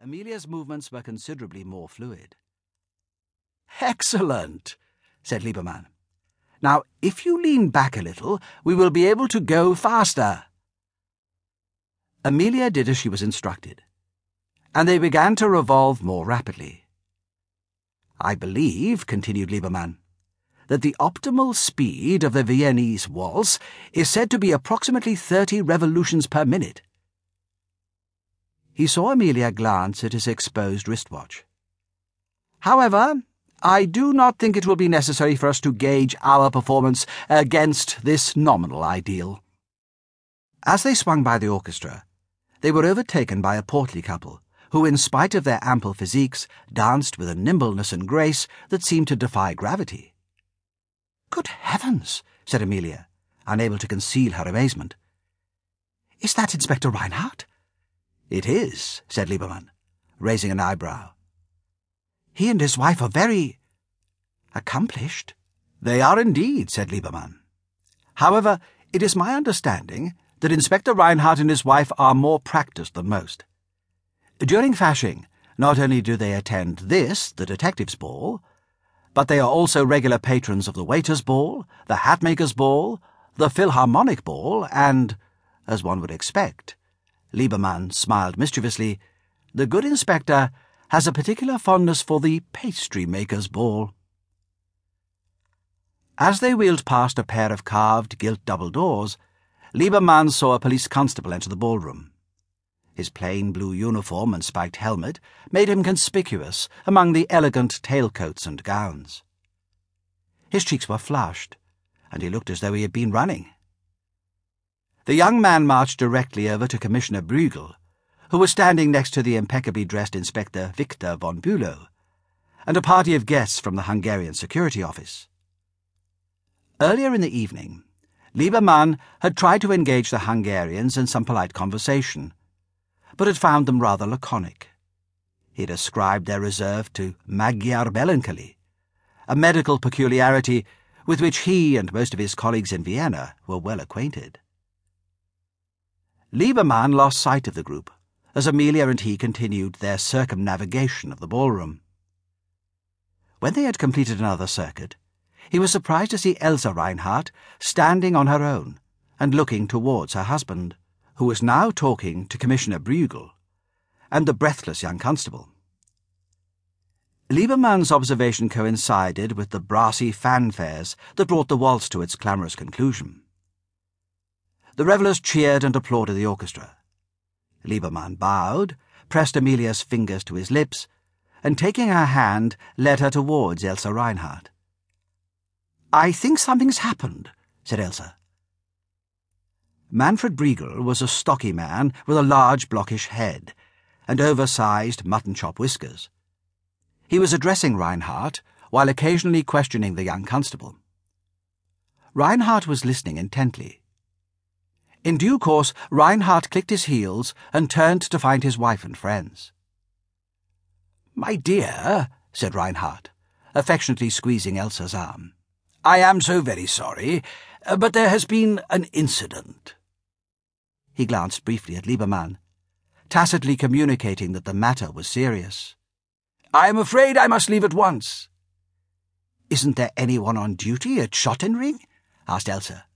Amelia's movements were considerably more fluid. Excellent, said Liebermann. Now, if you lean back a little, we will be able to go faster. Amelia did as she was instructed, and they began to revolve more rapidly. I believe, continued Liebermann, that the optimal speed of the Viennese waltz is said to be approximately 30 revolutions per minute. He saw Amelia glance at his exposed wristwatch. However, I do not think it will be necessary for us to gauge our performance against this nominal ideal. As they swung by the orchestra, they were overtaken by a portly couple who, in spite of their ample physiques, danced with a nimbleness and grace that seemed to defy gravity. Good heavens, said Amelia, unable to conceal her amazement. Is that Inspector Rheinhardt? It is, said Liebermann, raising an eyebrow. He and his wife are very accomplished. They are indeed, said Liebermann. However, it is my understanding that Inspector Rheinhardt and his wife are more practiced than most. During Fasching, not only do they attend this, the detectives' ball, but they are also regular patrons of the waiters' ball, the hatmakers' ball, the Philharmonic ball, and, as one would expect, Liebermann smiled mischievously, the good inspector has a particular fondness for the pastry maker's ball. As they wheeled past a pair of carved gilt double doors, Liebermann saw a police constable enter the ballroom. His plain blue uniform and spiked helmet made him conspicuous among the elegant tailcoats and gowns. His cheeks were flushed, and he looked as though he had been running. The young man marched directly over to Commissioner Bruegel, who was standing next to the impeccably dressed Inspector Victor von Bülow, and a party of guests from the Hungarian Security Office. Earlier in the evening, Liebermann had tried to engage the Hungarians in some polite conversation but had found them rather laconic. He had ascribed their reserve to Magyar melancholy, a medical peculiarity with which he and most of his colleagues in Vienna were well acquainted. Liebermann lost sight of the group as Amelia and he continued their circumnavigation of the ballroom. When they had completed another circuit, he was surprised to see Elsa Rheinhardt standing on her own and looking towards her husband who was now talking to Commissioner Bruegel and the breathless young constable. Liebermann's observation coincided with the brassy fanfares that brought the waltz to its clamorous conclusion. The revellers cheered and applauded the orchestra. Liebermann bowed, pressed Amelia's fingers to his lips, and taking her hand, led her towards Elsa Rheinhardt. I think something's happened, said Elsa. Manfred Bruegel was a stocky man with a large blockish head and oversized mutton chop whiskers. He was addressing Rheinhardt while occasionally questioning the young constable. Rheinhardt was listening intently. In due course, Rheinhardt clicked his heels and turned to find his wife and friends. My dear, said Rheinhardt, affectionately squeezing Elsa's arm, I am so very sorry, but there has been an incident. He glanced briefly at Liebermann, tacitly communicating that the matter was serious. I am afraid I must leave at once. Isn't there anyone on duty at Schottenring? asked Elsa.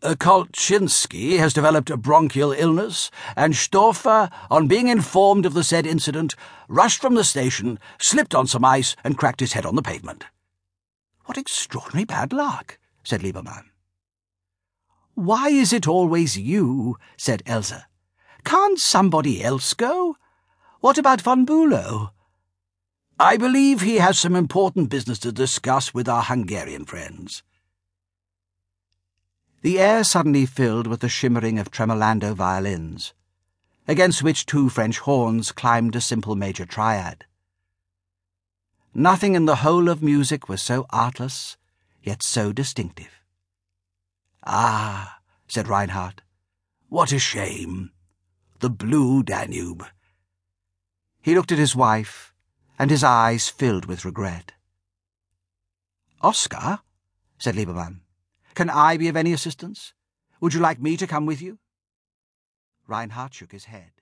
Uh, Kolczynski has developed a bronchial illness, and Storfer, on being informed of the said incident, rushed from the station, slipped on some ice, and cracked his head on the pavement. What extraordinary bad luck, said Liebermann. Why is it always you? said Elsa. Can't somebody else go? What about von Bülow? I believe he has some important business to discuss with our Hungarian friends. The air suddenly filled with the shimmering of tremolando violins, against which two French horns climbed a simple major triad. Nothing in the whole of music was so artless, yet so distinctive. Ah, said Rheinhardt. What a shame. The blue Danube. He looked at his wife, and his eyes filled with regret. Oskar, said Liebermann, can I be of any assistance? Would you like me to come with you? Rheinhardt shook his head.